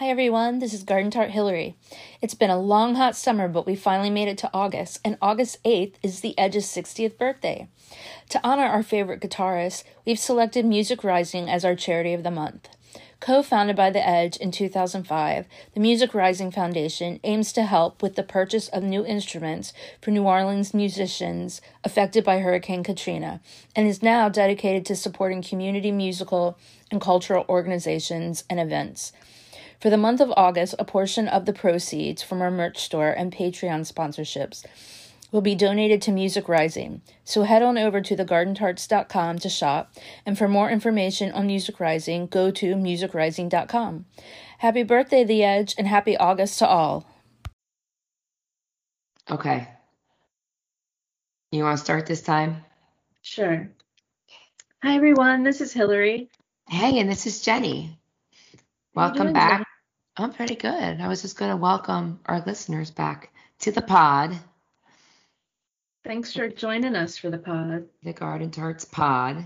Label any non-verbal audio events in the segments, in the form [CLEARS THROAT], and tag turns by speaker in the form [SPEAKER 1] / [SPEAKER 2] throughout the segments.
[SPEAKER 1] Hi everyone, this is Garden Tart Hillary. It's been a long hot summer, but we finally made it to August, and August 8th is the Edge's 60th birthday. To honor our favorite guitarist, we've selected Music Rising as our charity of the month. Co founded by The Edge in 2005, the Music Rising Foundation aims to help with the purchase of new instruments for New Orleans musicians affected by Hurricane Katrina and is now dedicated to supporting community musical and cultural organizations and events. For the month of August, a portion of the proceeds from our merch store and Patreon sponsorships will be donated to Music Rising. So head on over to thegardentarts.com to shop, and for more information on Music Rising, go to musicrising.com. Happy birthday, The Edge, and happy August to all.
[SPEAKER 2] Okay. You want to start this time?
[SPEAKER 3] Sure. Hi, everyone. This is Hillary.
[SPEAKER 2] Hey, and this is Jenny. Welcome
[SPEAKER 3] doing,
[SPEAKER 2] back. I'm pretty good. I was just going to welcome our listeners back to the pod,
[SPEAKER 3] Thanks for joining us for the pod.
[SPEAKER 2] the Garden Tarts pod.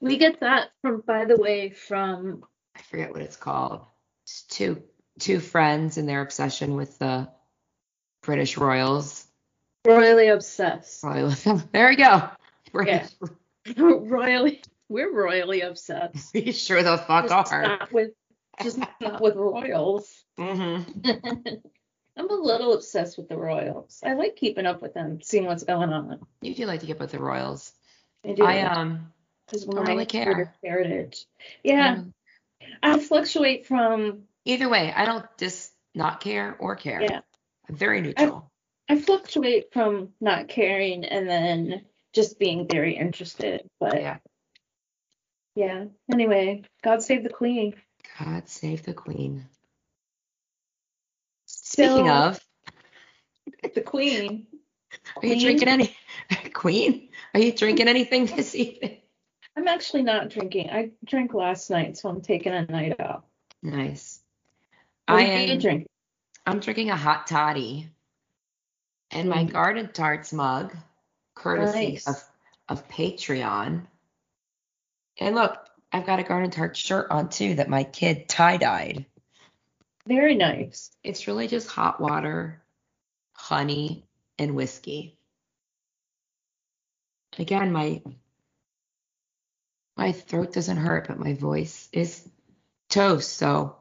[SPEAKER 3] We get that from, by the way, from
[SPEAKER 2] I forget what it's called. It's two two friends and their obsession with the British Royals.
[SPEAKER 3] Royally Obsessed.
[SPEAKER 2] Royalism. There we go. We're
[SPEAKER 3] Yeah. [LAUGHS] royally, we're royally obsessed. [LAUGHS]
[SPEAKER 2] we sure the fuck
[SPEAKER 3] Just
[SPEAKER 2] are.
[SPEAKER 3] with, just not with royals.
[SPEAKER 2] Mm-hmm. [LAUGHS]
[SPEAKER 3] I'm a little obsessed with the royals. I like keeping up with them, seeing what's going on.
[SPEAKER 2] You do like to get with the Royals.
[SPEAKER 3] I do.
[SPEAKER 2] I um
[SPEAKER 3] Because my
[SPEAKER 2] really care.
[SPEAKER 3] Heritage. Yeah,
[SPEAKER 2] um,
[SPEAKER 3] I fluctuate from
[SPEAKER 2] either way, I don't just not care or care.
[SPEAKER 3] yeah.
[SPEAKER 2] I'm very neutral.
[SPEAKER 3] I fluctuate from not caring and then just being very interested. But
[SPEAKER 2] yeah.
[SPEAKER 3] yeah. Anyway, God save the Queen.
[SPEAKER 2] God save the Queen. Speaking
[SPEAKER 3] So-
[SPEAKER 2] of,
[SPEAKER 3] The Queen.
[SPEAKER 2] are you drinking any [LAUGHS] Queen? Are you drinking anything this evening?
[SPEAKER 3] I'm actually not drinking. I drank last night, so I'm taking a night off.
[SPEAKER 2] Nice.
[SPEAKER 3] What
[SPEAKER 2] I am
[SPEAKER 3] drinking?
[SPEAKER 2] I'm drinking a hot toddy and my
[SPEAKER 3] Mm.
[SPEAKER 2] garden tarts mug, courtesy
[SPEAKER 3] Nice.
[SPEAKER 2] of of Patreon. And look, I've got a garden tart shirt on too that my kid tie dyed.
[SPEAKER 3] Very nice.
[SPEAKER 2] It's really just hot water, honey, and whiskey. Again, my my throat doesn't hurt, but my voice is toast, so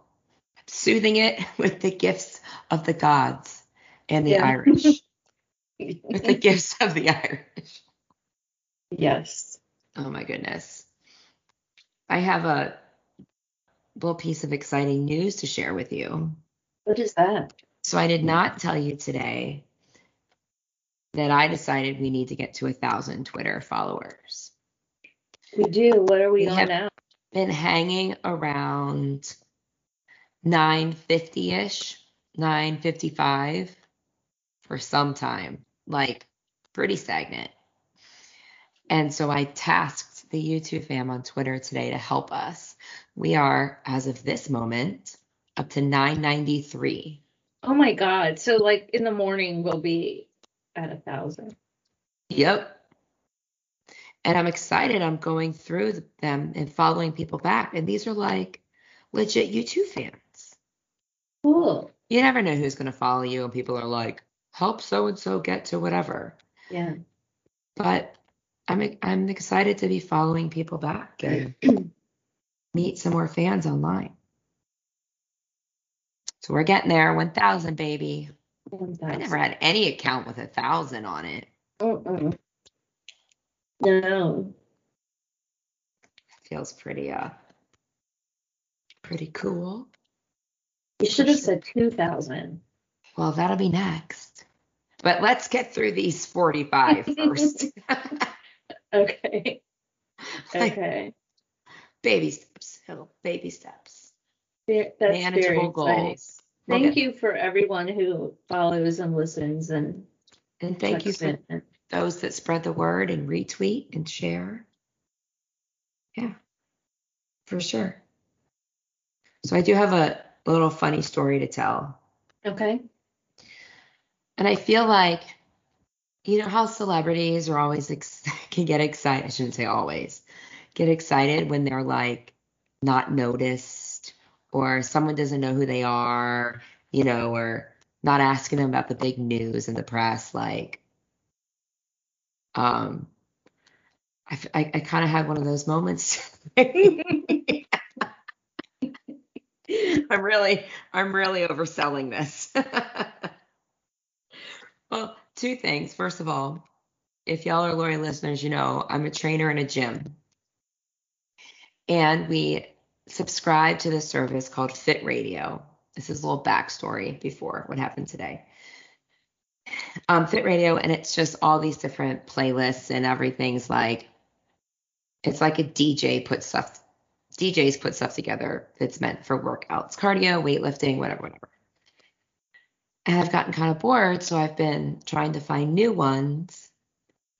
[SPEAKER 2] I'm soothing it [LAUGHS] with the gifts of the gods and the
[SPEAKER 3] Yeah.
[SPEAKER 2] Irish. [LAUGHS] with the gifts of the Irish.
[SPEAKER 3] yes.
[SPEAKER 2] Oh my goodness. I have a little piece of exciting news to share with you.
[SPEAKER 3] What is that?
[SPEAKER 2] So I did not tell you today that I decided we need to get to a thousand Twitter followers.
[SPEAKER 3] We do. What are we,
[SPEAKER 2] We
[SPEAKER 3] on now?
[SPEAKER 2] Been hanging around 950 ish, 955 for some time, like pretty stagnant. And so I tasked the U2 fam on Twitter today to help us. We are, as of this moment, up to 993.
[SPEAKER 3] Oh my God. So like in the morning we'll be at a thousand.
[SPEAKER 2] Yep. And I'm excited. I'm going through them and following people back. And these are like legit U2 fans.
[SPEAKER 3] Cool.
[SPEAKER 2] You never know who's going to follow you. And people are like, help so and so get to whatever.
[SPEAKER 3] Yeah.
[SPEAKER 2] But I'm I'm excited to be following people back and [CLEARS THROAT] meet some more fans online. So we're getting there. 1,000, baby. I never had any account with a thousand on it.
[SPEAKER 3] Mm-mm. No.
[SPEAKER 2] Feels pretty uh pretty cool.
[SPEAKER 3] You should have said 2,000.
[SPEAKER 2] Well, that'll be next. But let's get through these 45 [LAUGHS] first. [LAUGHS] [LAUGHS]
[SPEAKER 3] Okay.
[SPEAKER 2] Like,
[SPEAKER 3] Okay.
[SPEAKER 2] baby steps, Hill, baby steps.
[SPEAKER 3] That's
[SPEAKER 2] Manageable goals. We'll
[SPEAKER 3] Thank you for everyone who follows and listens and
[SPEAKER 2] And thank you for
[SPEAKER 3] in.
[SPEAKER 2] those that spread the word and retweet and share. Yeah, for sure. So I do have a little funny story to tell.
[SPEAKER 3] Okay.
[SPEAKER 2] And I feel like, you know how celebrities are always ex- [LAUGHS] can get excited. I shouldn't say always get excited when they're like not noticed or someone doesn't know who they are, you know, or not asking them about the big news in the press, like, um, I, I, I kind of had one of those moments. [LAUGHS] I'm really, I'm really overselling this. [LAUGHS] well, two things. First of all, if y'all are loyal listeners, you know I'm a trainer in a gym. And we subscribe to this service called Fit Radio. This is a little backstory before what happened today. Um, Fit Radio, and it's just all these different playlists and everything's like, it's like a DJ put stuff, DJs put stuff together that's meant for workouts, cardio, weightlifting, whatever, whatever. And I've gotten kind of bored, so I've been trying to find new ones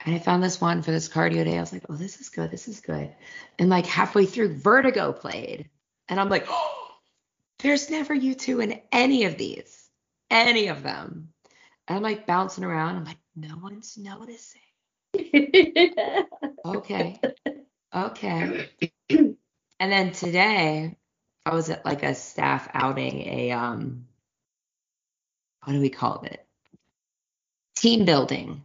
[SPEAKER 2] and I found this one for this cardio day. I was like, oh, this is good. This is good. And like halfway through, Vertigo played. And I'm like, oh, there's never U2 in any of these, any of them. And I'm like bouncing around. I'm like, no one's noticing. [LAUGHS] Okay. Okay. and then today, I was at like a staff outing, a, um, what do we call it? Team building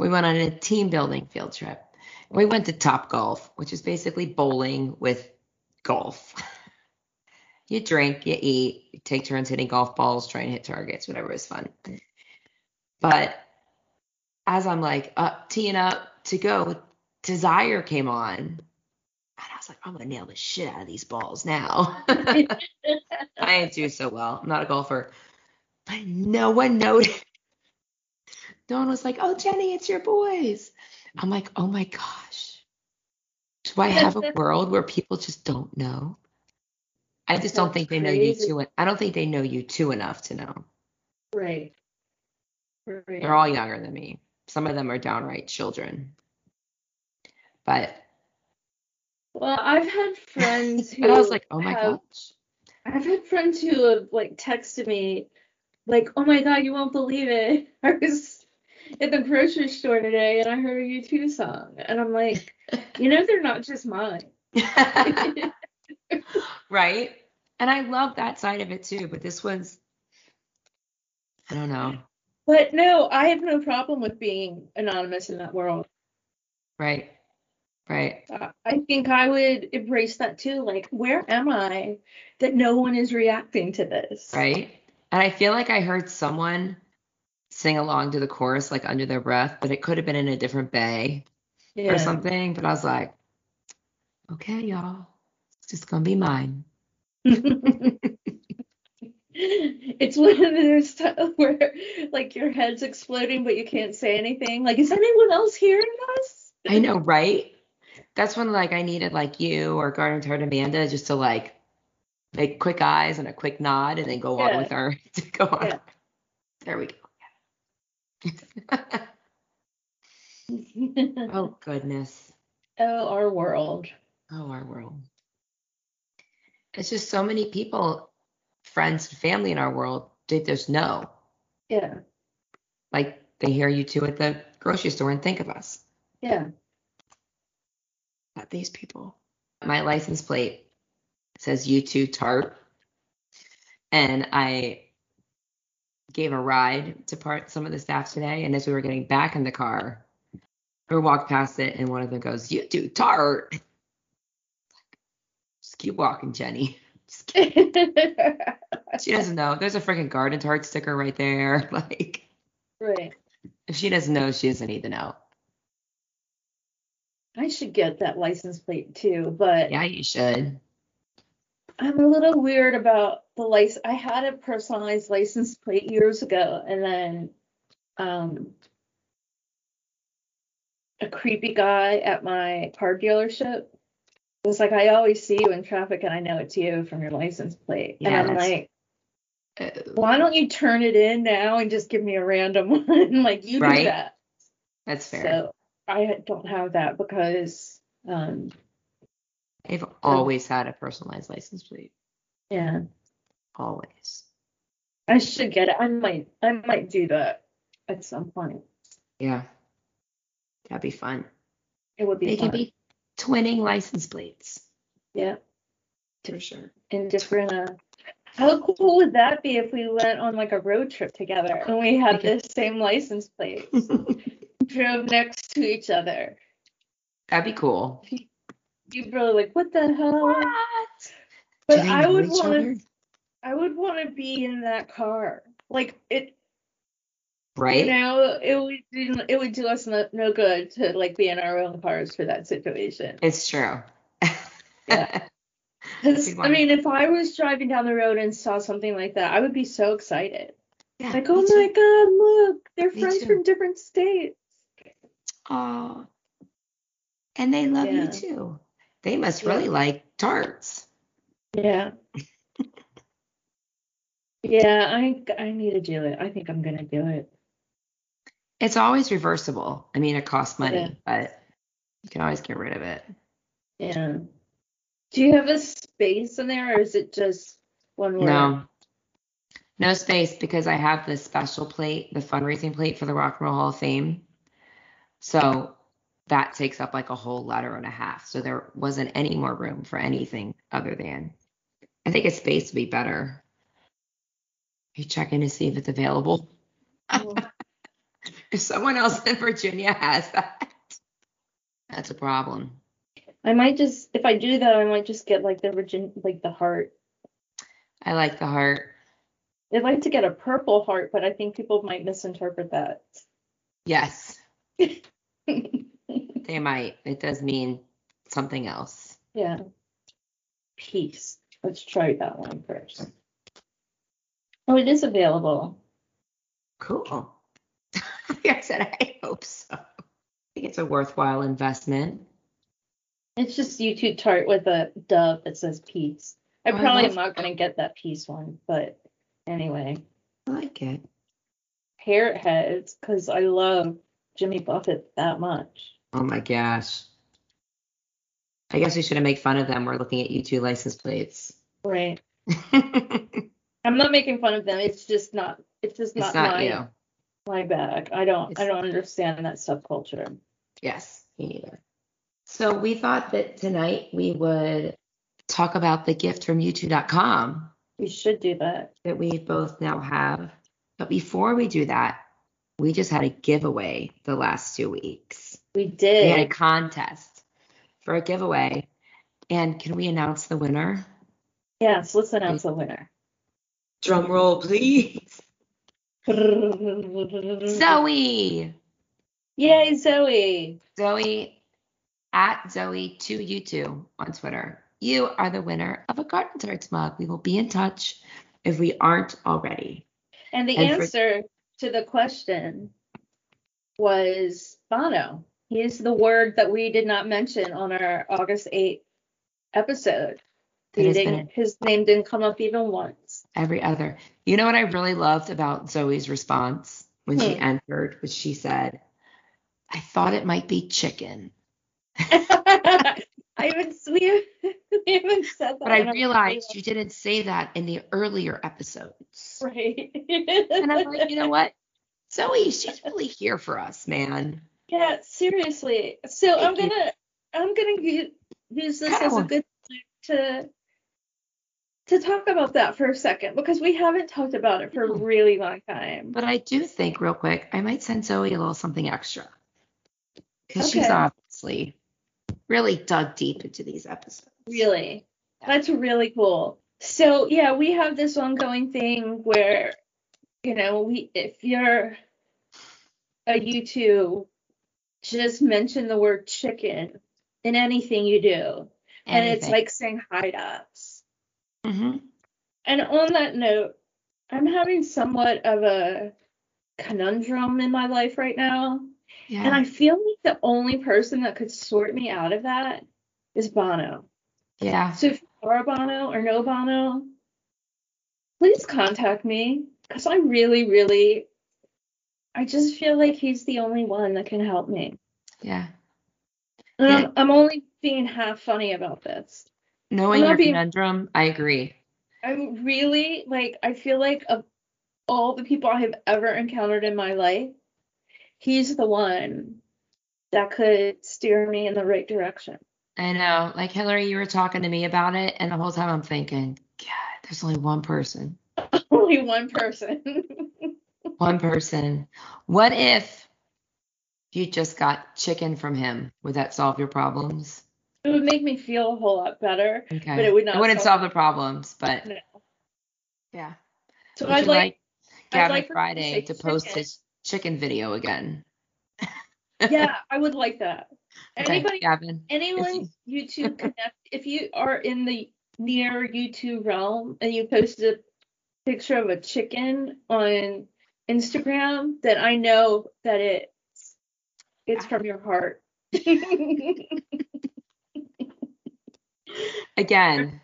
[SPEAKER 2] we went on a team building field trip. We went to Top Golf, which is basically bowling with golf. [LAUGHS] you drink, you eat, you take turns hitting golf balls, try and hit targets, whatever is fun. But as I'm like up, teeing up to go, Desire came on. And I was like, I'm gonna nail the shit out of these balls now. [LAUGHS] I ain't do so well. I'm not a golfer. But no one noticed no one was like, oh, Jenny, it's your boys. I'm like, oh my gosh. Do I have a [LAUGHS] world where people just don't know? I just don't think they know U2. I don't think they know U2 enough to know.
[SPEAKER 3] Right.
[SPEAKER 2] right. They're all younger than me. Some of them are downright children. But.
[SPEAKER 3] Well, I've had [LAUGHS] friends who.
[SPEAKER 2] I was like, oh my
[SPEAKER 3] have,
[SPEAKER 2] gosh.
[SPEAKER 3] I've had friends who have like texted me, like, oh my god, you won't believe it. [LAUGHS] I was at the grocery store today and I heard a U2 song. And I'm like, you know, they're not just mine. [LAUGHS]
[SPEAKER 2] right. And I love that side of it too. But this was, I don't know.
[SPEAKER 3] But no, I have no problem with being anonymous in that world.
[SPEAKER 2] Right. Right.
[SPEAKER 3] Uh, I think I would embrace that too. Like, where am I that no one is reacting to this?
[SPEAKER 2] Right. And I feel like I heard someone sing along to the chorus like under their breath, but it could have been in a different bay yeah. or something. But I was like, okay, y'all, it's just gonna be mine. [LAUGHS]
[SPEAKER 3] it's one of those times [LAUGHS] where like your head's exploding but you can't say anything. Like, is anyone else hearing us?
[SPEAKER 2] I know, right? That's when like I needed like you or Garden Tart Amanda just to like make quick eyes and a quick nod and then go yeah. on with our [LAUGHS] to go on. Yeah. There we go. [LAUGHS] oh goodness.
[SPEAKER 3] Oh, our world.
[SPEAKER 2] Oh, our world. It's just so many people, friends and family in our world, they just know.
[SPEAKER 3] Yeah.
[SPEAKER 2] Like they hear U2 at the grocery store and think of us.
[SPEAKER 3] Yeah.
[SPEAKER 2] Not these people. My license plate says U2 Tart. And I gave a ride to part some of the staff today, and as we were getting back in the car, we walked past it, and one of them goes, "You do tart." [LAUGHS] Just keep walking, Jenny. [LAUGHS] [LAUGHS] she doesn't know. There's a freaking garden tart sticker right there. Like,
[SPEAKER 3] right.
[SPEAKER 2] If she doesn't know, she doesn't need to know.
[SPEAKER 3] I should get that license plate too, but
[SPEAKER 2] yeah, you should.
[SPEAKER 3] I'm a little weird about the license. I had a personalized license plate years ago, and then um, a creepy guy at my car dealership was like, "I always see you in traffic, and I know it's you from your license plate." Yes. And I'm like, "Why don't you turn it in now and just give me a random [LAUGHS] one? like you right? do that."
[SPEAKER 2] That's fair.
[SPEAKER 3] So I don't have that because um,
[SPEAKER 2] They've always had a personalized license plate.
[SPEAKER 3] Yeah.
[SPEAKER 2] Always.
[SPEAKER 3] I should get it. I might I might do that at some point.
[SPEAKER 2] Yeah. That'd be fun.
[SPEAKER 3] It would be
[SPEAKER 2] they
[SPEAKER 3] fun.
[SPEAKER 2] could be twinning license plates.
[SPEAKER 3] Yeah.
[SPEAKER 2] For sure.
[SPEAKER 3] In different uh how cool would that be if we went on like a road trip together and we had the same license plate? [LAUGHS] drove next to each other.
[SPEAKER 2] That'd be cool.
[SPEAKER 3] You'd really like, what the hell? What? But I would want to. I would want to be in that car. Like it.
[SPEAKER 2] Right.
[SPEAKER 3] You know, it would do, it would do us no, no good to like be in our own cars for that situation.
[SPEAKER 2] It's true. [LAUGHS]
[SPEAKER 3] yeah. [LAUGHS] I mean, if I was driving down the road and saw something like that, I would be so excited. Yeah, like, oh my god, look, they're me friends too. from different states.
[SPEAKER 2] Oh, and they love yeah. U2. They must really yeah. like tarts.
[SPEAKER 3] Yeah. yeah, I I need to do it. I think I'm gonna do it.
[SPEAKER 2] It's always reversible. I mean, it costs money, yeah. but you can always get rid of it.
[SPEAKER 3] Yeah. Do you have a space in there, or is it just one word?
[SPEAKER 2] No. No space because I have this special plate, the fundraising plate for the Rock and Roll Hall of Fame. So that takes up like a whole letter and a half. So there wasn't any more room for anything other than. I think a space would be better. You check in to see if it's available. [LAUGHS] if someone else in Virginia has that, that's a problem.
[SPEAKER 3] I might just, if I do that, I might just get like the Virgin, like the heart.
[SPEAKER 2] I like the heart.
[SPEAKER 3] I'd like to get a purple heart, but I think people might misinterpret that.
[SPEAKER 2] Yes. [LAUGHS] they might. It does mean something else.
[SPEAKER 3] Yeah. Peace. Let's try that one first. Oh, it is available.
[SPEAKER 2] Cool. [LAUGHS] I said, I hope so. I think it's a worthwhile investment.
[SPEAKER 3] It's just U2 tart with a dove that says peace. I oh, probably I am not going to get that peace one, but anyway.
[SPEAKER 2] I like it.
[SPEAKER 3] Parrot heads, because I love Jimmy Buffett that much.
[SPEAKER 2] Oh my gosh. I guess we shouldn't make fun of them. We're looking at U2 license plates.
[SPEAKER 3] Right. [LAUGHS] I'm not making fun of them. It's just not. It's just not, it's not my you. my bag. I don't. It's, I don't understand that subculture.
[SPEAKER 2] Yes, me neither. So we thought that tonight we would talk about the gift from U2.com.
[SPEAKER 3] We should do that.
[SPEAKER 2] That we both now have. But before we do that, we just had a giveaway the last two weeks.
[SPEAKER 3] We did.
[SPEAKER 2] We had a contest for a giveaway. And can we announce the winner?
[SPEAKER 3] Yes, let's announce the winner.
[SPEAKER 2] Drum roll, please. Zoe.
[SPEAKER 3] Yay, Zoe.
[SPEAKER 2] Zoe at Zoe to you two on Twitter. You are the winner of a Garden Tarts mug. We will be in touch if we aren't already.
[SPEAKER 3] And the and answer for- to the question was Bono. He is the word that we did not mention on our August 8th episode. his name didn't come up even once.
[SPEAKER 2] Every other. You know what I really loved about Zoe's response when hmm. she entered was she said, I thought it might be chicken. [LAUGHS]
[SPEAKER 3] I haven't we, we haven't said that.
[SPEAKER 2] But I realized you didn't say that in the earlier episodes.
[SPEAKER 3] Right.
[SPEAKER 2] and I'm like, you know [LAUGHS] what? Zoe, she's really here for us, man.
[SPEAKER 3] Yeah, seriously. So Thank I'm gonna you. I'm gonna use this as a good to to talk about that for a second because we haven't talked about it for a hmm. really long time.
[SPEAKER 2] But I do think, real quick, I might send Zoe a little something extra because okay. she's obviously really dug deep into these episodes.
[SPEAKER 3] Really, yeah. that's really cool. So yeah, we have this ongoing thing where you know we if you're a U2 just mention the word chicken in anything you do. Anything. And it's like saying hi to us. Mm-hmm. And on that note, I'm having somewhat of a conundrum in my life right now. Yeah. And I feel like the only person that could sort me out of that is Bono.
[SPEAKER 2] Yeah.
[SPEAKER 3] So if you are Bono or know Bono, please contact me because I really, really I just feel like he's the only one that can help me.
[SPEAKER 2] Yeah.
[SPEAKER 3] yeah. I'm, I'm, only being half funny about this.
[SPEAKER 2] Knowing your being, conundrum, I agree.
[SPEAKER 3] I'm really like I feel like of all the people I have ever encountered in my life, he's the one that could steer me in the right direction.
[SPEAKER 2] I know. Like Hillary, you were talking to me about it, and the whole time I'm thinking, God, there's only one person. [LAUGHS]
[SPEAKER 3] only one person. [LAUGHS]
[SPEAKER 2] one person. What if you just got chicken from him? Would that solve your problems?
[SPEAKER 3] It would make me feel a whole lot better.
[SPEAKER 2] Okay.
[SPEAKER 3] But it would not.
[SPEAKER 2] It wouldn't solve, solve the problems, but
[SPEAKER 3] no.
[SPEAKER 2] yeah.
[SPEAKER 3] So would I'd like, like
[SPEAKER 2] Gavin like Friday to, to post chicken. his chicken video again.
[SPEAKER 3] yeah, I would like that. [LAUGHS]
[SPEAKER 2] Okay,
[SPEAKER 3] Anybody,
[SPEAKER 2] Gavin,
[SPEAKER 3] anyone you... U2 [LAUGHS] connect, if you are in the near U2 realm and you posted a picture of a chicken on Instagram, then I know that it it's from your heart. [LAUGHS]
[SPEAKER 2] Again.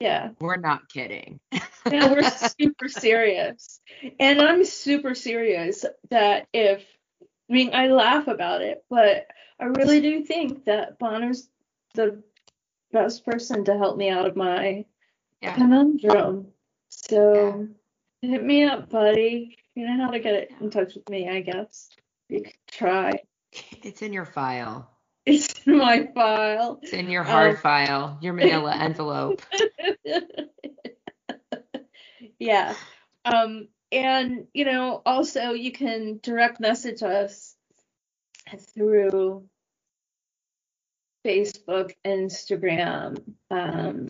[SPEAKER 3] Yeah.
[SPEAKER 2] We're not kidding. [LAUGHS]
[SPEAKER 3] yeah, we're [LAUGHS] super serious. And I'm super serious that if I mean I laugh about it, but I really do think that Bono's the best person to help me out of my yeah. conundrum. So yeah. hit me up, buddy. You know how to get in touch with me, I guess. You could try.
[SPEAKER 2] It's in your file.
[SPEAKER 3] It's in my file.
[SPEAKER 2] It's in your hard um, file, your manila envelope. [LAUGHS]
[SPEAKER 3] yeah. Um, and you know, also you can direct message us through Facebook, Instagram, um,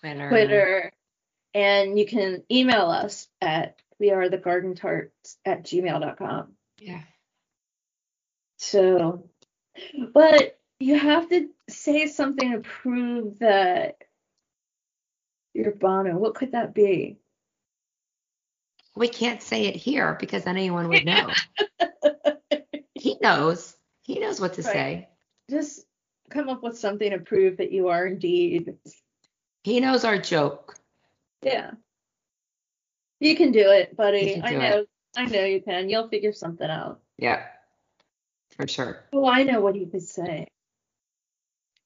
[SPEAKER 2] Twitter.
[SPEAKER 3] Twitter, and you can email us at we are the garden tarts at gmail.com.
[SPEAKER 2] Yeah.
[SPEAKER 3] So, but you have to say something to prove that you're Bono. What could that be?
[SPEAKER 2] We can't say it here because then anyone would know. [LAUGHS] he knows. He knows what to right. say.
[SPEAKER 3] Just come up with something to prove that you are indeed.
[SPEAKER 2] He knows our joke.
[SPEAKER 3] Yeah. You can do it, buddy. Do I know. It. I know you can. You'll figure something out.
[SPEAKER 2] Yeah. For sure.
[SPEAKER 3] Oh, I know what he could say.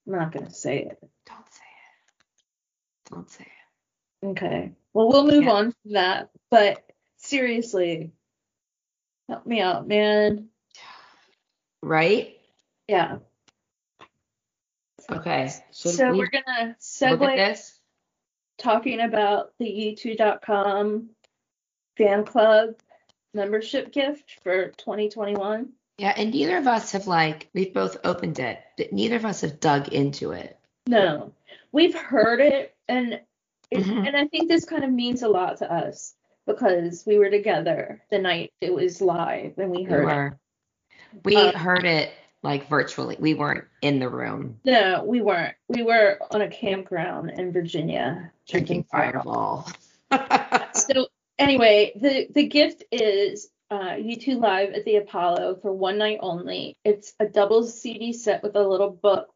[SPEAKER 3] I'm not gonna say it.
[SPEAKER 2] Don't say it. Don't say it.
[SPEAKER 3] Okay. Well, we'll move yeah. on from that. But seriously, help me out, man.
[SPEAKER 2] Right?
[SPEAKER 3] Yeah.
[SPEAKER 2] Okay.
[SPEAKER 3] Should so we are gonna segue this? talking about the U2.com fan club membership gift for 2021.
[SPEAKER 2] Yeah, and neither of us have like we've both opened it, but neither of us have dug into it.
[SPEAKER 3] No, we've heard it, and it, mm-hmm. and I think this kind of means a lot to us because we were together the night it was live, and we heard we were.
[SPEAKER 2] it. We um, heard it like virtually. We weren't in the room.
[SPEAKER 3] No, we weren't. We were on a campground in Virginia
[SPEAKER 2] drinking Fireball. [LAUGHS]
[SPEAKER 3] so anyway, the the gift is uh, U2 Live at the Apollo for one night only. It's a double CD set with a little book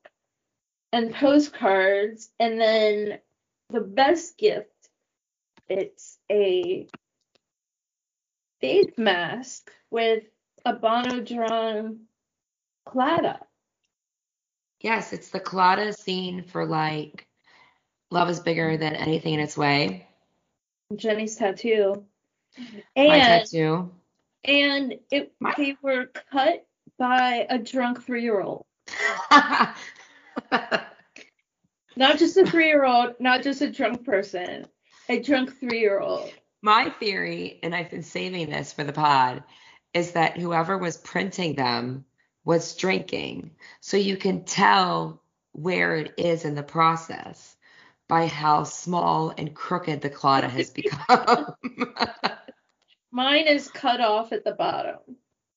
[SPEAKER 3] and postcards, and then the best gift, it's a face mask with a Bono drawn Claddagh.
[SPEAKER 2] Yes, it's the Claddagh scene for like Love is bigger than anything in its way.
[SPEAKER 3] Jenny's tattoo.
[SPEAKER 2] And, My tattoo.
[SPEAKER 3] And it My... they were cut by a drunk three year old. [LAUGHS] not just a three year old, not just a drunk person, a drunk three year old.
[SPEAKER 2] My theory, and I've been saving this for the pod, is that whoever was printing them was drinking. So you can tell where it is in the process by how small and crooked the Claddagh has [LAUGHS] become.
[SPEAKER 3] Mine is cut off at the bottom,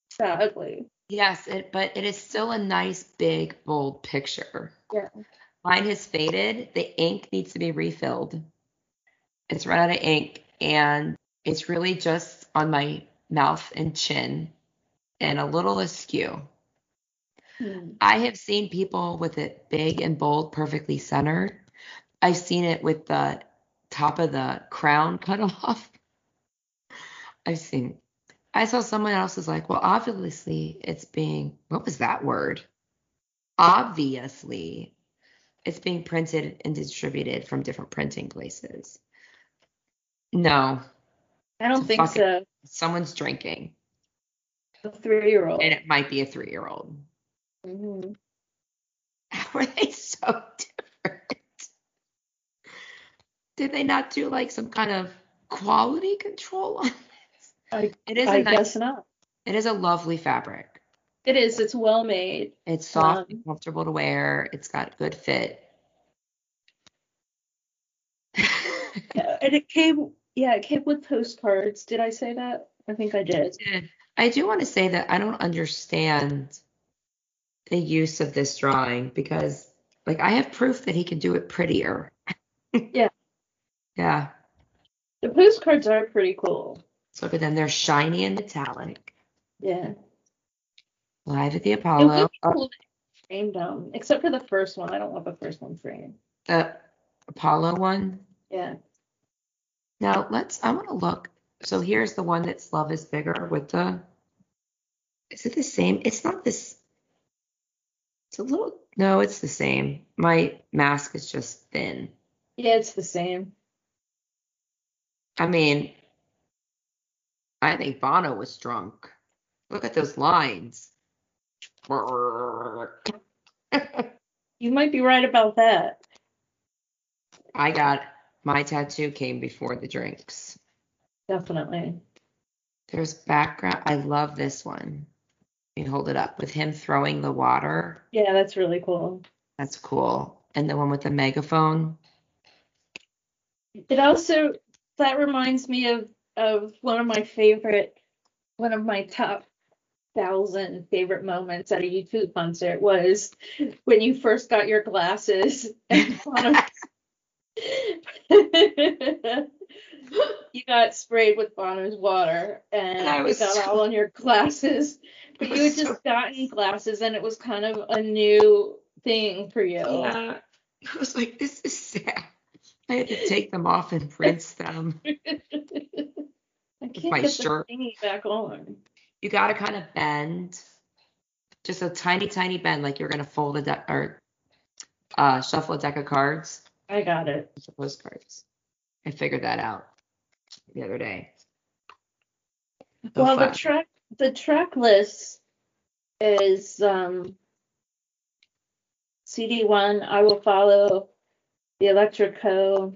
[SPEAKER 3] sadly.
[SPEAKER 2] Yes, it, but it is still a nice, big, bold picture.
[SPEAKER 3] Yeah.
[SPEAKER 2] Mine has faded. The ink needs to be refilled. It's run out of ink, and it's really just on my mouth and chin and a little askew. Hmm. I have seen people with it big and bold, perfectly centered. I've seen it with the top of the crown [LAUGHS] cut off. I've seen. I saw someone else was like, well, obviously it's being. What was that word? Obviously, it's being printed and distributed from different printing places. No.
[SPEAKER 3] I don't think so.
[SPEAKER 2] Someone's drinking.
[SPEAKER 3] A three year old.
[SPEAKER 2] And it might be a three year old.
[SPEAKER 3] Mm-hmm. [LAUGHS]
[SPEAKER 2] were they so? Did they not do like some kind of quality control on this?
[SPEAKER 3] I, it is I nice, guess not.
[SPEAKER 2] It is a lovely fabric.
[SPEAKER 3] It is. It's well made.
[SPEAKER 2] It's soft um, and comfortable to wear. It's got good fit. [LAUGHS]
[SPEAKER 3] yeah, and it came. Yeah, it came with postcards. Did I say that? I think I did.
[SPEAKER 2] I did. I do want to say that I don't understand the use of this drawing because, like, I have proof that he can do it prettier. [LAUGHS]
[SPEAKER 3] yeah.
[SPEAKER 2] Yeah.
[SPEAKER 3] The postcards are pretty cool.
[SPEAKER 2] So look at them. They're shiny and metallic.
[SPEAKER 3] Yeah.
[SPEAKER 2] Live at the Apollo.
[SPEAKER 3] Cool framed them, except for the first one. I don't want the first one framed.
[SPEAKER 2] The Apollo one?
[SPEAKER 3] Yeah.
[SPEAKER 2] Now let's I want to look. So here's the one that's Love is Bigger with the is it the same? It's not this it's a little no, it's the same. My mask is just thin.
[SPEAKER 3] Yeah, it's the same.
[SPEAKER 2] I mean, I think Bono was drunk. Look at those lines. [LAUGHS]
[SPEAKER 3] you might be right about that.
[SPEAKER 2] I got my tattoo came before the drinks.
[SPEAKER 3] Definitely.
[SPEAKER 2] There's background. I love this one. You hold it up with him throwing the water.
[SPEAKER 3] Yeah, that's really cool.
[SPEAKER 2] That's cool. And the one with the megaphone.
[SPEAKER 3] It also that reminds me of of one of my favorite, one of my top thousand favorite moments at a U2 concert was when you first got your glasses and [LAUGHS] you got sprayed with Bono's water and it got so, all on your glasses. But you had just so, gotten glasses and it was kind of a new thing for you.
[SPEAKER 2] Yeah. [LAUGHS] I was like, this is sad. I had to take them off and rinse them. [LAUGHS]
[SPEAKER 3] I can't my get shirt. the thingy back on.
[SPEAKER 2] You got to kind of bend, just a tiny, tiny bend, like you're gonna fold a deck or uh, shuffle a deck of cards.
[SPEAKER 3] I got it.
[SPEAKER 2] Postcards. I figured that out the other day.
[SPEAKER 3] So well, fun. the track the track list is um, CD one. I will follow the Electric Co.,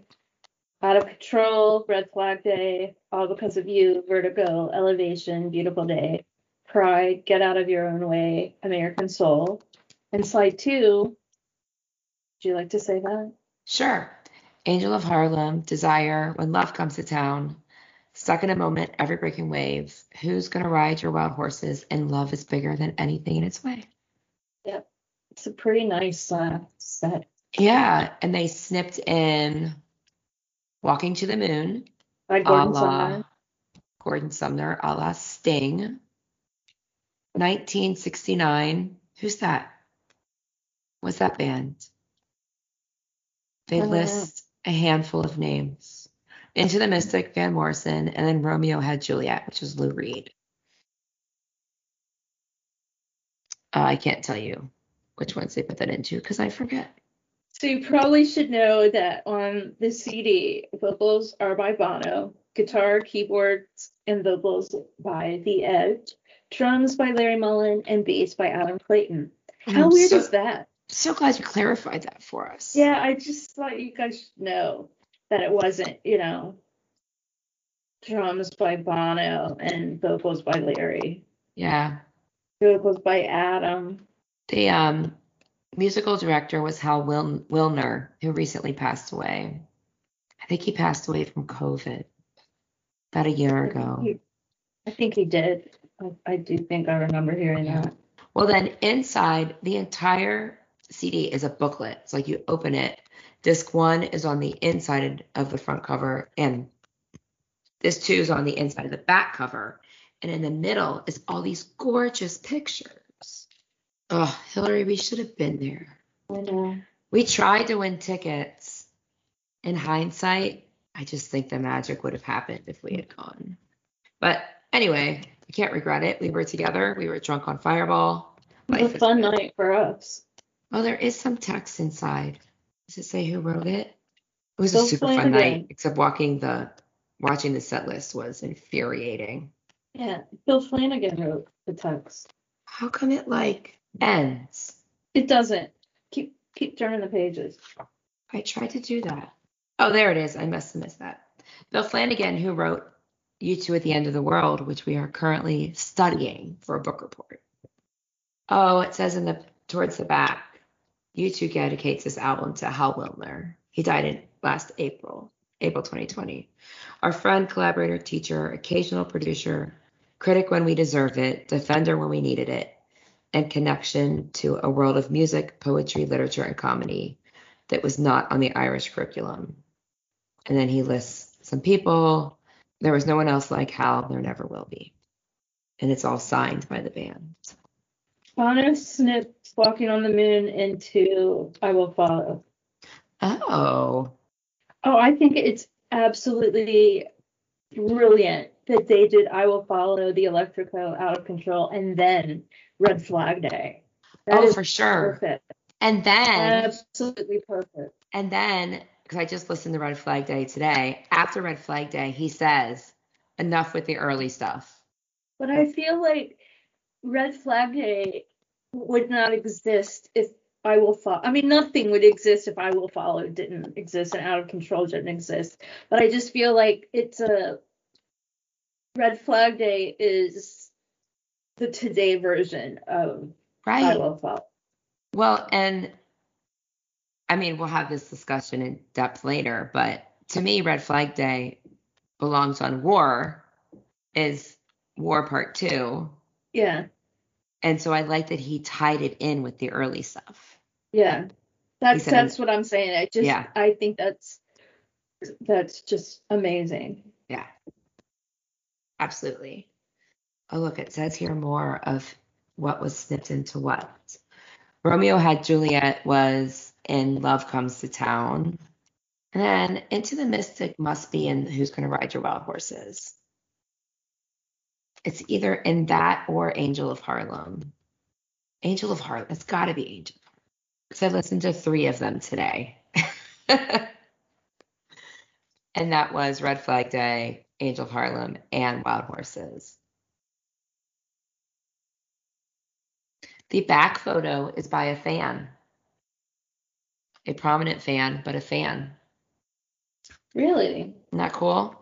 [SPEAKER 3] Out of Control, Red Flag Day, All Because of You, Vertigo, Elevation, Beautiful Day, Pride, Get Out of Your Own Way, American Soul. And slide two, would you like to say that?
[SPEAKER 2] Sure. Angel of Harlem, Desire, When Love Comes to Town, Stuck in a Moment, Every Breaking Wave, Who's Gonna Ride Your Wild Horses, and Love is Bigger Than Anything in Its Way.
[SPEAKER 3] Yep. It's a pretty nice uh, set.
[SPEAKER 2] Yeah, and they snipped in Walking to the Moon
[SPEAKER 3] by Gordon Sumner.
[SPEAKER 2] Gordon Sumner, a la Sting. 1969. Who's that? What's that band? They list a handful of names. Into the Mystic, Van Morrison, and then Romeo had Juliet, which is Lou Reed. Uh, I can't tell you which ones they put that into because I forget.
[SPEAKER 3] So you probably should know that on the CD, vocals are by Bono, guitar, keyboards, and vocals by The Edge, drums by Larry Mullen, and bass by Adam Clayton. How I'm weird so, is that?
[SPEAKER 2] So glad you clarified that for us.
[SPEAKER 3] Yeah, I just thought you guys should know that it wasn't, you know, drums by Bono and vocals by Larry.
[SPEAKER 2] Yeah.
[SPEAKER 3] Vocals by Adam.
[SPEAKER 2] The um musical director was Hal Wil- Willner, who recently passed away. I think he passed away from COVID about a year ago.
[SPEAKER 3] I think he did. I, I do think I remember hearing yeah. that.
[SPEAKER 2] Well, then inside the entire CD is a booklet. It's like you open it. Disc one is on the inside of the front cover, and this two is on the inside of the back cover. And in the middle is all these gorgeous pictures. Oh, Hillary, we should have been there.
[SPEAKER 3] I know.
[SPEAKER 2] We tried to win tickets. In hindsight, I just think the magic would have happened if we had gone. But anyway, I can't regret it. We were together. We were drunk on Fireball.
[SPEAKER 3] It was a fun good. night for us.
[SPEAKER 2] Oh, there is some text inside. Does it say who wrote it? It was a super fun night, except walking the watching the set list was infuriating.
[SPEAKER 3] Yeah, Bill Flanagan wrote the text.
[SPEAKER 2] How come it like ends.
[SPEAKER 3] It doesn't. Keep keep turning the pages.
[SPEAKER 2] I tried to do that. Oh, there it is. I must have missed that. Bill Flanagan, who wrote U2 at the End of the World, which we are currently studying for a book report. Oh, it says in the towards the back, U2 dedicates this album to Hal Willner. He died in last April, April 2020. Our friend, collaborator, teacher, occasional producer, critic when we deserve it, defender when we needed it, and connection to a world of music, poetry, literature, and comedy that was not on the Irish curriculum. And then he lists some people. There was no one else like Hal, there never will be. And it's all signed by the band.
[SPEAKER 3] Bono snipped Walking on the Moon into I Will Follow.
[SPEAKER 2] Oh.
[SPEAKER 3] Oh, I think it's absolutely brilliant that they did I Will Follow the Electric Co. Out of Control and then Red Flag Day.
[SPEAKER 2] That oh, for sure. Perfect. And then
[SPEAKER 3] absolutely perfect.
[SPEAKER 2] And then because I just listened to Red Flag Day today, after Red Flag Day, he says, enough with the early stuff.
[SPEAKER 3] But I feel like Red Flag Day would not exist if I Will Follow. I mean, nothing would exist if I Will Follow didn't exist and Out of Control didn't exist. But I just feel like it's a Red Flag Day is the today version of right. Will Follow.
[SPEAKER 2] Well, and I mean, we'll have this discussion in depth later, but to me, Red Flag Day belongs on War, is War Part Two.
[SPEAKER 3] Yeah.
[SPEAKER 2] And so I like that he tied it in with the early stuff.
[SPEAKER 3] Yeah. That's said, that's what I'm saying. I just yeah. I think that's that's just amazing.
[SPEAKER 2] Yeah. Absolutely. Oh look, it says here more of what was snipped into what. Romeo had Juliet was in Love Comes to Town. And then Into the Mystic must be in Who's Gonna Ride Your Wild Horses. It's either in that or Angel of Harlem. Angel of Harlem. It's got to be Angel. Because I listened to three of them today. [LAUGHS] and that was Red Flag Day, Angel of Harlem, and Wild Horses. The back photo is by a fan. A prominent fan, but a fan.
[SPEAKER 3] Really?
[SPEAKER 2] Isn't that cool?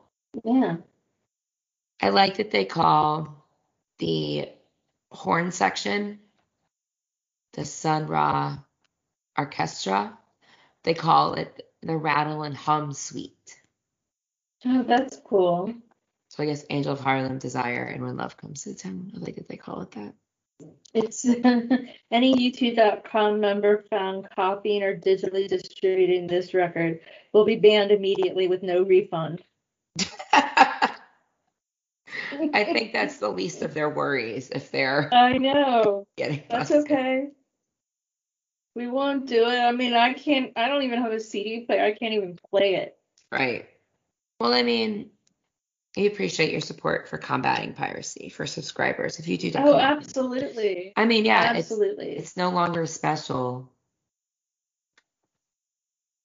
[SPEAKER 3] Yeah.
[SPEAKER 2] I like that they call the horn section the Sun Ra Orchestra. They call it the Rattle and Hum Suite.
[SPEAKER 3] Oh, that's cool.
[SPEAKER 2] So I guess Angel of Harlem, Desire, and When Love Comes to Town. I like that they call it that.
[SPEAKER 3] It's [LAUGHS] any U2.com member found copying or digitally distributing this record will be banned immediately with no refund. [LAUGHS]
[SPEAKER 2] I think that's the least of their worries if they're. [LAUGHS]
[SPEAKER 3] I know. Getting that's busted. okay. We won't do it. I mean, I can't. I don't even have a CD player. I can't even play it.
[SPEAKER 2] Right. Well, I mean, we appreciate your support for combating piracy for subscribers. If you do.
[SPEAKER 3] Download, oh, absolutely.
[SPEAKER 2] I mean, yeah,
[SPEAKER 3] absolutely.
[SPEAKER 2] It's, it's no longer special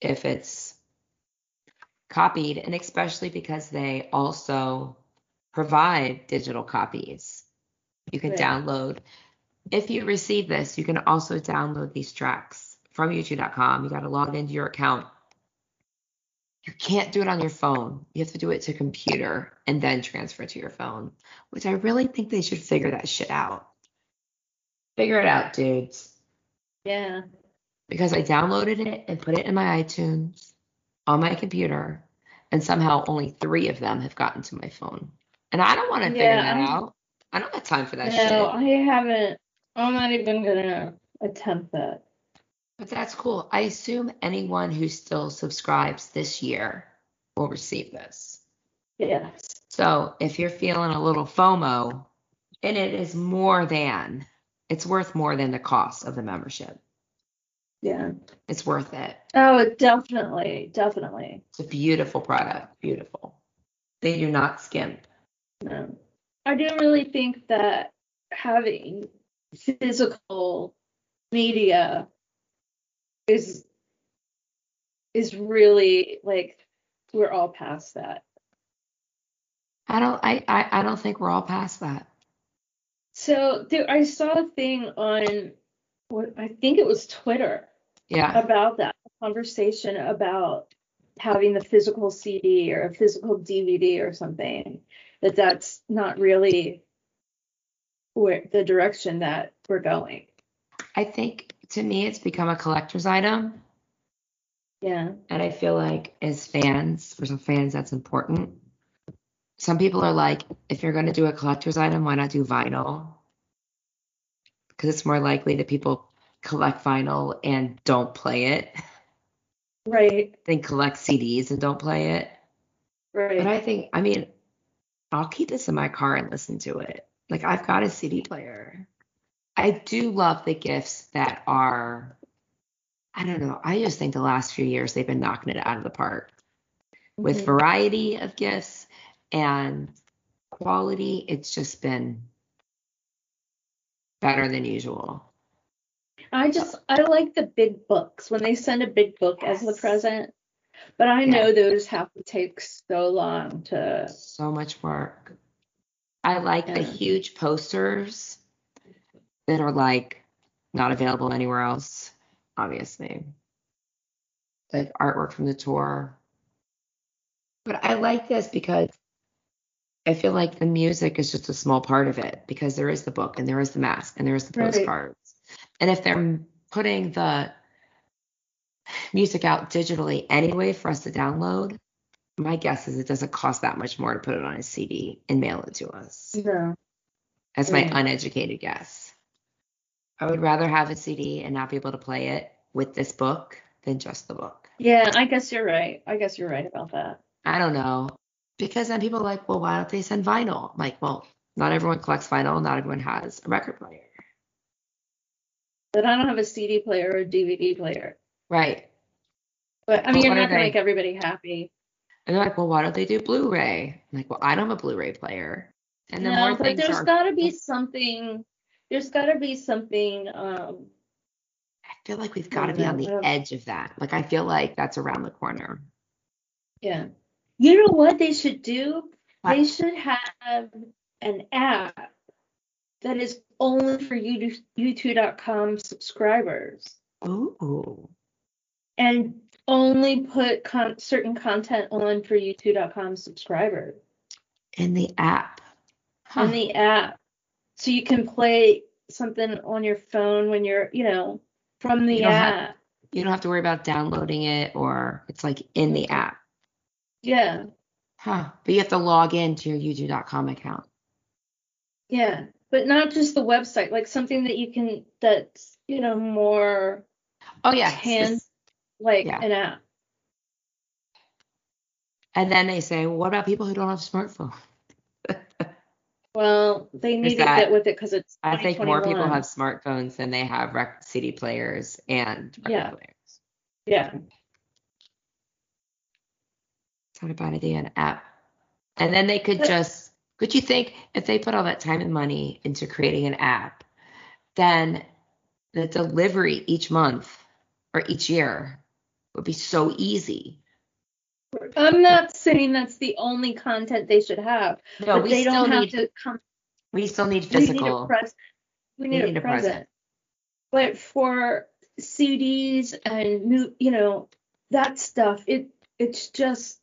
[SPEAKER 2] if it's copied, and especially because they also provide digital copies. You can right. download. If you receive this, you can also download these tracks from u2.com. You got to log into your account. You can't do it on your phone. You have to do it to computer and then transfer to your phone, which I really think they should figure that shit out. Figure it out, dudes.
[SPEAKER 3] Yeah.
[SPEAKER 2] Because I downloaded it and put it in my iTunes on my computer, and somehow only three of them have gotten to my phone. And I don't want to yeah, figure that I'm, out. I don't have time for that
[SPEAKER 3] no,
[SPEAKER 2] shit.
[SPEAKER 3] No, I haven't. I'm not even gonna attempt that.
[SPEAKER 2] But that's cool. I assume anyone who still subscribes this year will receive this.
[SPEAKER 3] Yes.
[SPEAKER 2] So if you're feeling a little FOMO, and it is more than, it's worth more than the cost of the membership.
[SPEAKER 3] Yeah.
[SPEAKER 2] It's worth it.
[SPEAKER 3] Oh, definitely. Definitely.
[SPEAKER 2] It's a beautiful product. Beautiful. They do not skimp.
[SPEAKER 3] No. I do really think that having physical media is is really like we're all past that.
[SPEAKER 2] I don't I, I, I don't think we're all past that.
[SPEAKER 3] So there I saw a thing on what I think it was Twitter.
[SPEAKER 2] Yeah.
[SPEAKER 3] About that conversation about having the physical CD or a physical DVD or something. That that's not really where the direction that we're going.
[SPEAKER 2] I think to me it's become a collector's item.
[SPEAKER 3] Yeah.
[SPEAKER 2] And I feel like as fans, for some fans, that's important. Some people are like, if you're going to do a collector's item, why not do vinyl? Because it's more likely that people collect vinyl and don't play it.
[SPEAKER 3] Right.
[SPEAKER 2] Then collect CDs and don't play it.
[SPEAKER 3] Right.
[SPEAKER 2] But I think, I mean, I'll keep this in my car and listen to it. Like I've got a CD player. I do love the gifts that are I don't know. I just think the last few years they've been knocking it out of the park mm-hmm. with variety of gifts and quality. It's just been better than usual.
[SPEAKER 3] I just I like the big books when they send a big book yes. as a present. But I know those have to take so long to
[SPEAKER 2] so much work. I like yeah. the huge posters that are like not available anywhere else obviously. Like artwork from the tour. But I like this because I feel like the music is just a small part of it because there is the book and there is the mask and there is the postcards. Right. And if they're putting the music out digitally anyway for us to download, my guess is it doesn't cost that much more to put it on a CD and mail it to us.
[SPEAKER 3] Yeah.
[SPEAKER 2] That's my uneducated guess. I would rather have a CD and not be able to play it with this book than just the book.
[SPEAKER 3] Yeah, I guess you're right. I guess you're right about that.
[SPEAKER 2] I don't know. Because then people are like, well, why don't they send vinyl? I'm like, well, not everyone collects vinyl. Not everyone has a record player.
[SPEAKER 3] But I don't have a CD player or a DVD player.
[SPEAKER 2] Right.
[SPEAKER 3] But I mean, you're not going to make everybody happy.
[SPEAKER 2] And they're like, well, why don't they do Blu-ray? I'm like, well, I don't have a Blu-ray player. And then
[SPEAKER 3] no,
[SPEAKER 2] more
[SPEAKER 3] but
[SPEAKER 2] there's
[SPEAKER 3] got to be something there's got to be something. Um,
[SPEAKER 2] I feel like we've got to be on the edge of that. Like I feel like that's around the corner.
[SPEAKER 3] Yeah. You know what they should do? What? They should have an app that is only for U2.com subscribers.
[SPEAKER 2] Ooh.
[SPEAKER 3] And only put con- certain content on for U2.com subscribers.
[SPEAKER 2] In the app.
[SPEAKER 3] Huh. In the app so you can play something on your phone when you're, you know, from the
[SPEAKER 2] you
[SPEAKER 3] app.
[SPEAKER 2] Have, you don't have to worry about downloading it or it's like in the app.
[SPEAKER 3] Yeah.
[SPEAKER 2] Huh. But you have to log in to your U2.com account.
[SPEAKER 3] Yeah. But not just the website, like something that you can that's, you know, more
[SPEAKER 2] Oh yeah.
[SPEAKER 3] Hand like yeah. an app.
[SPEAKER 2] And then they say, well, what about people who don't have a smartphone?
[SPEAKER 3] Well, they need to get with it because it's.
[SPEAKER 2] I think more people have smartphones than they have rec- CD players and record
[SPEAKER 3] yeah.
[SPEAKER 2] players.
[SPEAKER 3] Yeah.
[SPEAKER 2] It's not a bad idea, an app. And then they could but, just. Could you think if they put all that time and money into creating an app, then the delivery each month or each year would be so easy
[SPEAKER 3] I'm not saying that's the only content they should have.
[SPEAKER 2] No,
[SPEAKER 3] but they don't have to come.
[SPEAKER 2] We still need physical.
[SPEAKER 3] We need a, pres- we need we need a, present. present. But for CDs and new, you know, that stuff, it it's just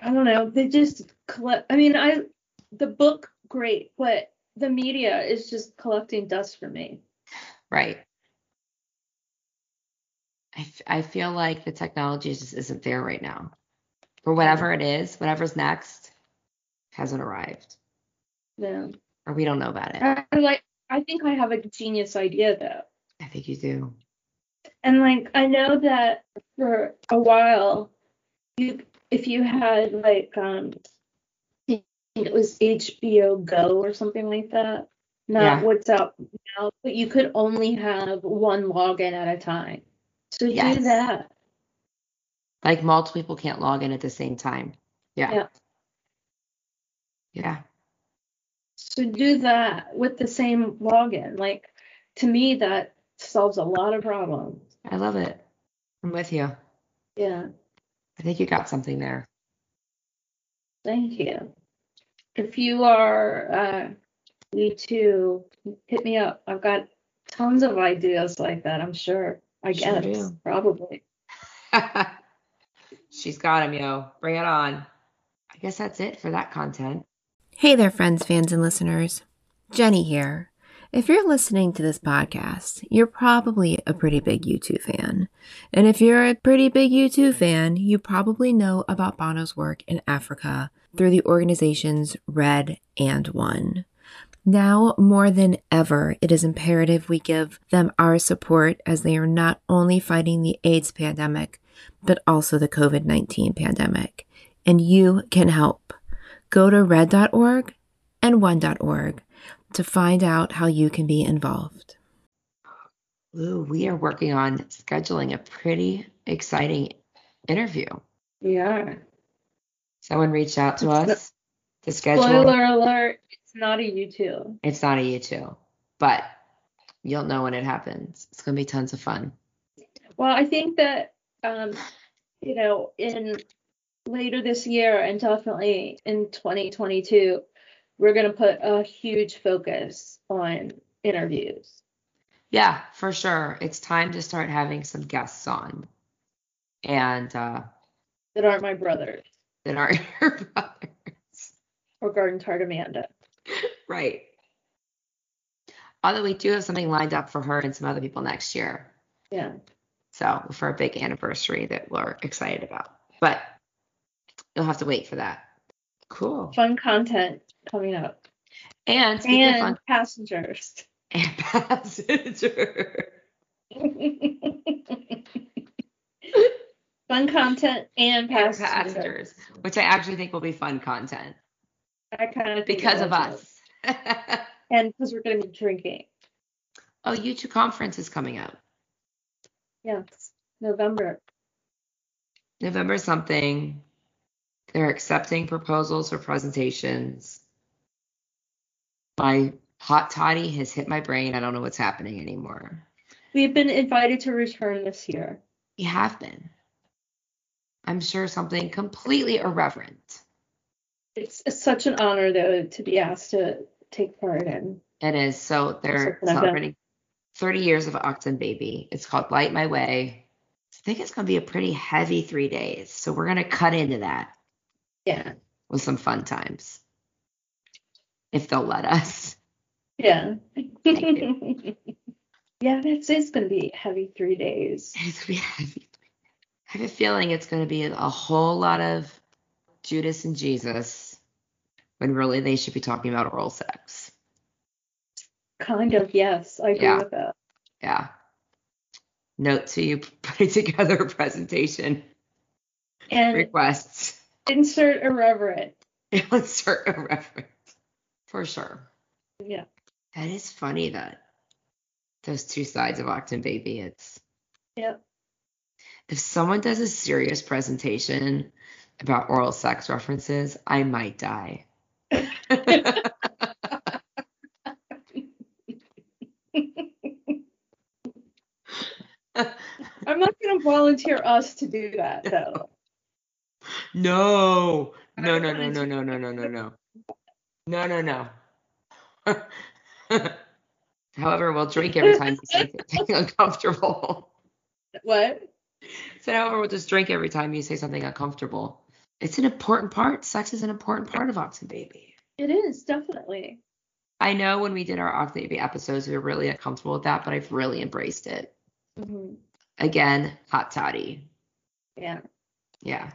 [SPEAKER 3] I don't know. They just collect. I mean, I the book great, but the media is just collecting dust for me.
[SPEAKER 2] Right. I, f- I feel like the technology just isn't there right now. For whatever it is, whatever's next hasn't arrived.
[SPEAKER 3] Yeah.
[SPEAKER 2] Or we don't know about it.
[SPEAKER 3] I like I think I have a genius idea though.
[SPEAKER 2] I think you do.
[SPEAKER 3] And like I know that for a while you if you had like um it was HBO Go or something like that. Not yeah. what's out now, but you could only have one login at a time. So yes. do that.
[SPEAKER 2] Like multiple people can't log in at the same time. Yeah.
[SPEAKER 3] Yeah.
[SPEAKER 2] Yeah.
[SPEAKER 3] So do that with the same login. Like to me that solves a lot of problems.
[SPEAKER 2] I love it. I'm with you.
[SPEAKER 3] Yeah.
[SPEAKER 2] I think you got something there.
[SPEAKER 3] Thank you. If you are uh U2, hit me up. I've got tons of ideas like that, I'm sure. I sure guess do. probably. [LAUGHS]
[SPEAKER 2] She's got him, yo. Bring it on. I guess that's it for that content.
[SPEAKER 4] Hey there, friends, fans, and listeners. Jenny here. If you're listening to this podcast, you're probably a pretty big U2 fan. And if you're a pretty big U2 fan, you probably know about Bono's work in Africa through the organizations Red and One. Now more than ever, it is imperative we give them our support as they are not only fighting the AIDS pandemic, but also the COVID 19 pandemic. And you can help. Go to red.org and one.org to find out how you can be involved.
[SPEAKER 2] Ooh, we are working on scheduling a pretty exciting interview.
[SPEAKER 3] Yeah.
[SPEAKER 2] Someone reached out to us to schedule.
[SPEAKER 3] Spoiler alert, it's not a U2.
[SPEAKER 2] It's not a U2, but you'll know when it happens. It's going to be tons of fun.
[SPEAKER 3] Well, I think that, um, you know, in later this year and definitely in 2022, we're going to put a huge focus on interviews.
[SPEAKER 2] Yeah, for sure. It's time to start having some guests on. And uh
[SPEAKER 3] that aren't my brothers.
[SPEAKER 2] That aren't [LAUGHS] your brothers.
[SPEAKER 3] Or Garden Tart Amanda. [LAUGHS]
[SPEAKER 2] Right. Although we do have something lined up for her and some other people next year.
[SPEAKER 3] Yeah.
[SPEAKER 2] So for a big anniversary that we're excited about. But you'll have to wait for that. Cool.
[SPEAKER 3] Fun content coming up.
[SPEAKER 2] And
[SPEAKER 3] and fun, passengers.
[SPEAKER 2] And [LAUGHS] passengers. [LAUGHS]
[SPEAKER 3] fun content and passengers. and
[SPEAKER 2] passengers. Which I actually think will be fun content.
[SPEAKER 3] I kind of
[SPEAKER 2] because of us. [LAUGHS]
[SPEAKER 3] and because we're going to be drinking.
[SPEAKER 2] Oh, U2 conference is coming up.
[SPEAKER 3] Yes, November.
[SPEAKER 2] November something. They're accepting proposals for presentations. My hot toddy has hit my brain. I don't know what's happening anymore.
[SPEAKER 3] We've been invited to return this year.
[SPEAKER 2] We have been. I'm sure something completely irreverent.
[SPEAKER 3] It's, it's such an honor, though, to be asked to take part in.
[SPEAKER 2] It is. So they're celebrating 30 years of Achtung Baby. It's called Light My Way. I think it's going to be a pretty heavy three days. So we're going to cut into that.
[SPEAKER 3] Yeah.
[SPEAKER 2] With some fun times. If they'll let us.
[SPEAKER 3] Yeah. [LAUGHS] yeah, that's it's gonna be heavy three days.
[SPEAKER 2] It's gonna be [LAUGHS] heavy. I have a feeling it's gonna be a whole lot of Judas and Jesus when really they should be talking about oral sex.
[SPEAKER 3] Kind of, yes. I agree yeah. with that.
[SPEAKER 2] Yeah. Note to you [LAUGHS] putting together a presentation.
[SPEAKER 3] And
[SPEAKER 2] requests.
[SPEAKER 3] Insert irreverent. [LAUGHS]
[SPEAKER 2] Insert irreverent. For sure.
[SPEAKER 3] Yeah.
[SPEAKER 2] That is funny that those two sides of Achtung Baby, it's.
[SPEAKER 3] Yep.
[SPEAKER 2] If someone does a serious presentation about oral sex references, I might die. I'm
[SPEAKER 3] not going to volunteer us to do that, though.
[SPEAKER 2] No, no, no, no, no, no, no, no, no, no, no, no, no. [LAUGHS] However, we'll drink every time you say something [LAUGHS] uncomfortable.
[SPEAKER 3] What?
[SPEAKER 2] So, however, we'll just drink every time you say something uncomfortable. It's an important part. Sex is an important part of Achtung Baby.
[SPEAKER 3] It is, definitely.
[SPEAKER 2] I know when we did our Achtung Baby episodes, we were really uncomfortable with that, but I've really embraced it.
[SPEAKER 3] Mm-hmm.
[SPEAKER 2] Again, hot toddy.
[SPEAKER 3] Yeah.
[SPEAKER 2] Yeah.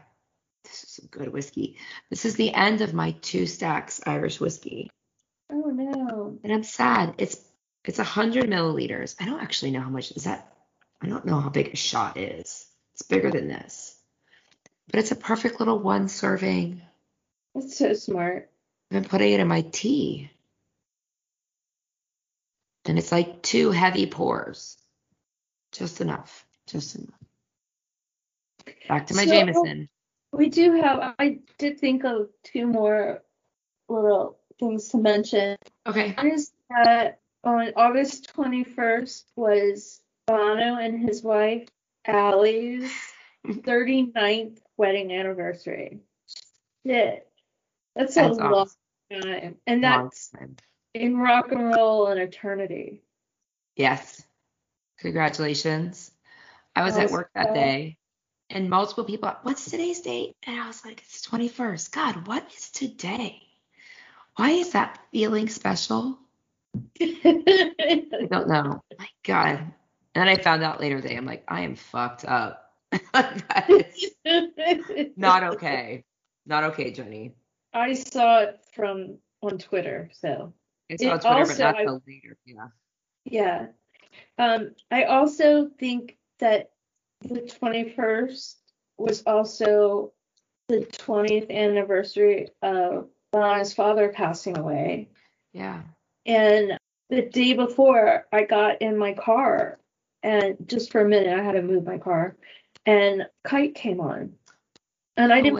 [SPEAKER 2] This is some good whiskey. This is the end of my two stacks Irish whiskey.
[SPEAKER 3] Oh no.
[SPEAKER 2] And I'm sad. It's it's a hundred milliliters. I don't actually know how much is that. I don't know how big a shot is. It's bigger than this. But it's a perfect little one serving.
[SPEAKER 3] That's so smart.
[SPEAKER 2] I've been putting it in my tea. And it's like two heavy pours. Just enough. Just enough. Back to my so, Jameson.
[SPEAKER 3] We do have, I did think of two more little things to mention.
[SPEAKER 2] Okay.
[SPEAKER 3] One is that on August 21st was Bono and his wife Ali's [SIGHS] 39th wedding anniversary. Shit. That's, that's a awesome. long time. And that's time. in rock and roll and eternity.
[SPEAKER 2] Yes. Congratulations. I was at work that day and multiple people, what's today's date? And I was like, it's 21st. God, what is today? Why is that feeling special? [LAUGHS] I don't know. My God. And then I found out later today, I'm like, I am fucked up. That is [LAUGHS] not okay. Not okay, Jenny.
[SPEAKER 3] I saw it from on Twitter, so.
[SPEAKER 2] It's on Twitter, also, but not till later. Yeah.
[SPEAKER 3] Yeah. Um, I also think that the 21st was also the 20th anniversary of Lana's father passing away.
[SPEAKER 2] Yeah.
[SPEAKER 3] And the day before, I got in my car, and just for a minute, I had to move my car, and Kite came on. And I didn't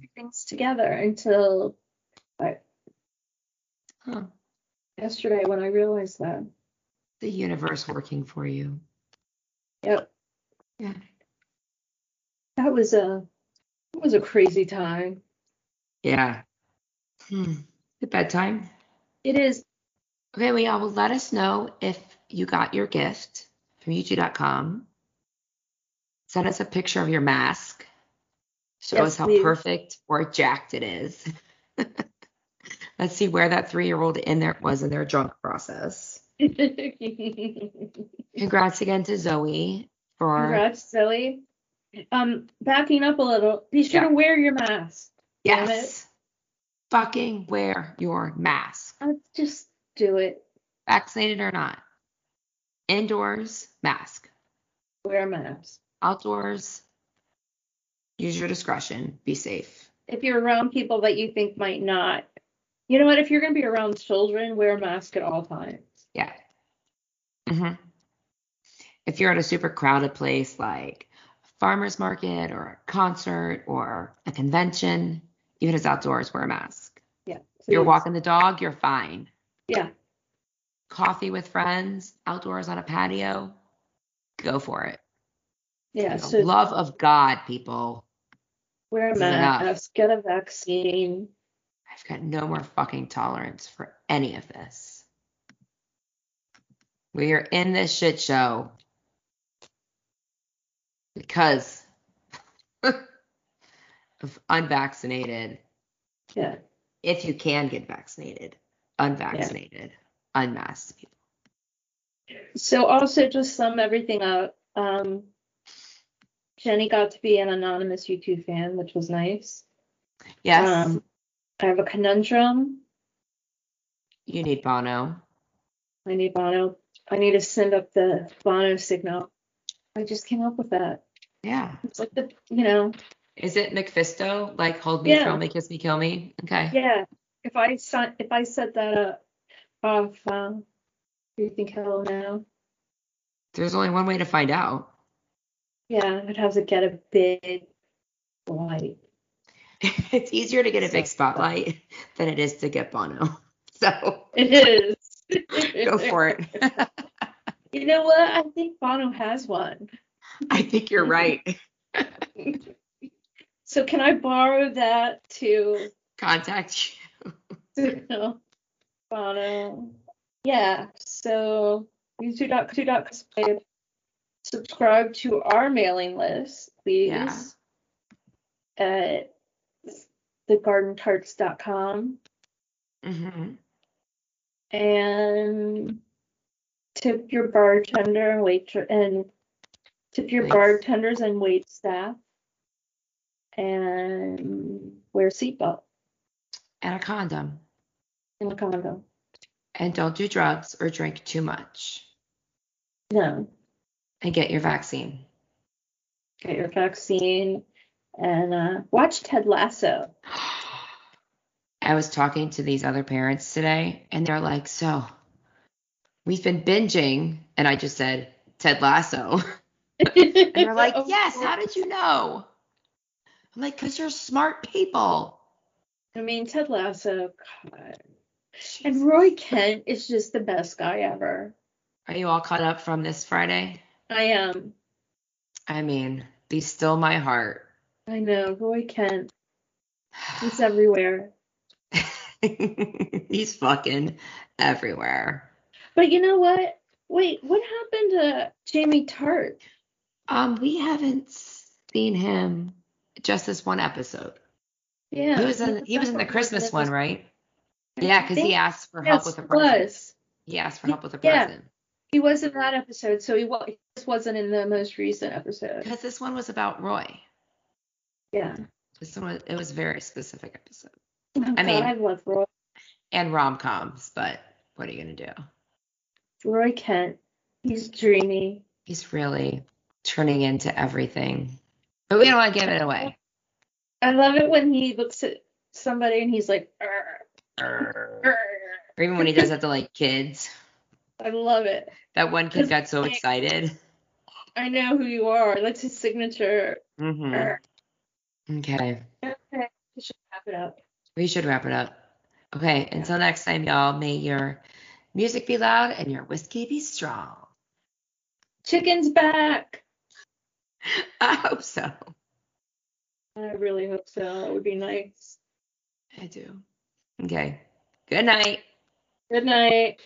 [SPEAKER 3] put things together until I, huh. yesterday when I realized that.
[SPEAKER 2] The universe working for you.
[SPEAKER 3] Yep.
[SPEAKER 2] Yeah.
[SPEAKER 3] That was a that was a crazy time.
[SPEAKER 2] Yeah. Hmm. At bedtime.
[SPEAKER 3] It is.
[SPEAKER 2] Okay, well, yeah, well, let us know if you got your gift from U2.com. Send us a picture of your mask. Show yes, us how please. perfect or jacked it is. [LAUGHS] Let's see where that three year old in there was in their drunk process. [LAUGHS] Congrats again to Zoe for
[SPEAKER 3] Congrats, Zoe. Um, backing up a little, be sure yeah. to wear your mask.
[SPEAKER 2] Yes. Fucking wear your mask.
[SPEAKER 3] Uh, just do it.
[SPEAKER 2] Vaccinated or not. Indoors, mask.
[SPEAKER 3] Wear a mask.
[SPEAKER 2] Outdoors, use your discretion. Be safe.
[SPEAKER 3] If you're around people that you think might not, you know what? If you're going to be around children, wear a mask at all times.
[SPEAKER 2] Yeah. Mm-hmm. If you're at a super crowded place like a farmer's market or a concert or a convention, even if it's outdoors, wear a mask.
[SPEAKER 3] Yeah.
[SPEAKER 2] If you're walking the dog, you're fine.
[SPEAKER 3] Yeah.
[SPEAKER 2] Coffee with friends, outdoors on a patio, go for it.
[SPEAKER 3] Yeah. So
[SPEAKER 2] love of God, people.
[SPEAKER 3] Wear a mask, get a vaccine.
[SPEAKER 2] I've got no more fucking tolerance for any of this. We are in this shit show because [LAUGHS] of unvaccinated.
[SPEAKER 3] Yeah.
[SPEAKER 2] If you can get vaccinated, unvaccinated, yeah. unmasked people.
[SPEAKER 3] So also just sum everything up. Um, Jenny got to be an anonymous U2 fan, which was nice.
[SPEAKER 2] Yes. Um,
[SPEAKER 3] I have a conundrum.
[SPEAKER 2] You need Bono.
[SPEAKER 3] I need Bono. I need to send up the Bono signal. I just came up with that.
[SPEAKER 2] Yeah.
[SPEAKER 3] It's like the, you know.
[SPEAKER 2] Is it MacPhisto? Like hold me, yeah. throw me, kiss me, kill me. Okay.
[SPEAKER 3] Yeah. If I if I set that up off, um, do you think he'll know?
[SPEAKER 2] There's only one way to find out.
[SPEAKER 3] Yeah, it has to get a big light. [LAUGHS]
[SPEAKER 2] it's easier to get a big spotlight [LAUGHS] than it is to get Bono. [LAUGHS] So
[SPEAKER 3] it is.
[SPEAKER 2] go for it.
[SPEAKER 3] you know what? I think Bono has one.
[SPEAKER 2] I think you're right.
[SPEAKER 3] so can I borrow that to
[SPEAKER 2] contact you?
[SPEAKER 3] Bono. Yeah. So youtube.com subscribe to our mailing list, please. Yeah. At thegardentarts.com.
[SPEAKER 2] Mm-hmm.
[SPEAKER 3] And tip your bartender and wait and tip your Thanks. bartenders and wait staff. And wear seatbelt.
[SPEAKER 2] And a condom.
[SPEAKER 3] And a condom.
[SPEAKER 2] And don't do drugs or drink too much.
[SPEAKER 3] No.
[SPEAKER 2] And get your vaccine.
[SPEAKER 3] Get your vaccine and uh, watch Ted Lasso.
[SPEAKER 2] I was talking to these other parents today, and they're like, "So, we've been binging," and I just said Ted Lasso, [LAUGHS] and they're like, [LAUGHS] "Yes, how did you know?" I'm like, "Cause you're smart people."
[SPEAKER 3] I mean, Ted Lasso, God. And Roy Kent is just the best guy ever.
[SPEAKER 2] Are you all caught up from this Friday?
[SPEAKER 3] I am.
[SPEAKER 2] I mean, be still my heart.
[SPEAKER 3] I know, Roy Kent. [SIGHS] He's everywhere. [LAUGHS]
[SPEAKER 2] He's fucking everywhere.
[SPEAKER 3] But you know what? Wait, what happened to Jamie Tartt?
[SPEAKER 2] Um, we haven't seen him just this one episode.
[SPEAKER 3] Yeah.
[SPEAKER 2] He was in he was in the Christmas one, right? Yeah, because he asked for help with a present.
[SPEAKER 3] Was.
[SPEAKER 2] He asked for help with a present.
[SPEAKER 3] He was in that episode, so he, was, he wasn't in the most recent episode.
[SPEAKER 2] Because this one was about Roy.
[SPEAKER 3] Yeah.
[SPEAKER 2] This one was it was a very specific episode.
[SPEAKER 3] Oh,
[SPEAKER 2] I mean-
[SPEAKER 3] I love Roy.
[SPEAKER 2] And rom coms, but what are you gonna do?
[SPEAKER 3] Roy Kent. He's dreamy.
[SPEAKER 2] He's really turning into everything. But we don't want to give it away.
[SPEAKER 3] I love it when he looks at somebody and he's like, "Arr,
[SPEAKER 2] Or
[SPEAKER 3] arr."
[SPEAKER 2] even when he does that to like kids.
[SPEAKER 3] I love it.
[SPEAKER 2] That one kid got so excited.
[SPEAKER 3] I know who you are. That's his signature.
[SPEAKER 2] hmm Okay.
[SPEAKER 3] Okay, we should wrap it up.
[SPEAKER 2] We should wrap it up. Okay, until next time, y'all, may your music be loud and your whiskey be strong.
[SPEAKER 3] Chicken's back. [LAUGHS]
[SPEAKER 2] I hope so.
[SPEAKER 3] I really hope so. It would be nice.
[SPEAKER 2] I do. Okay. Good night.
[SPEAKER 3] Good night.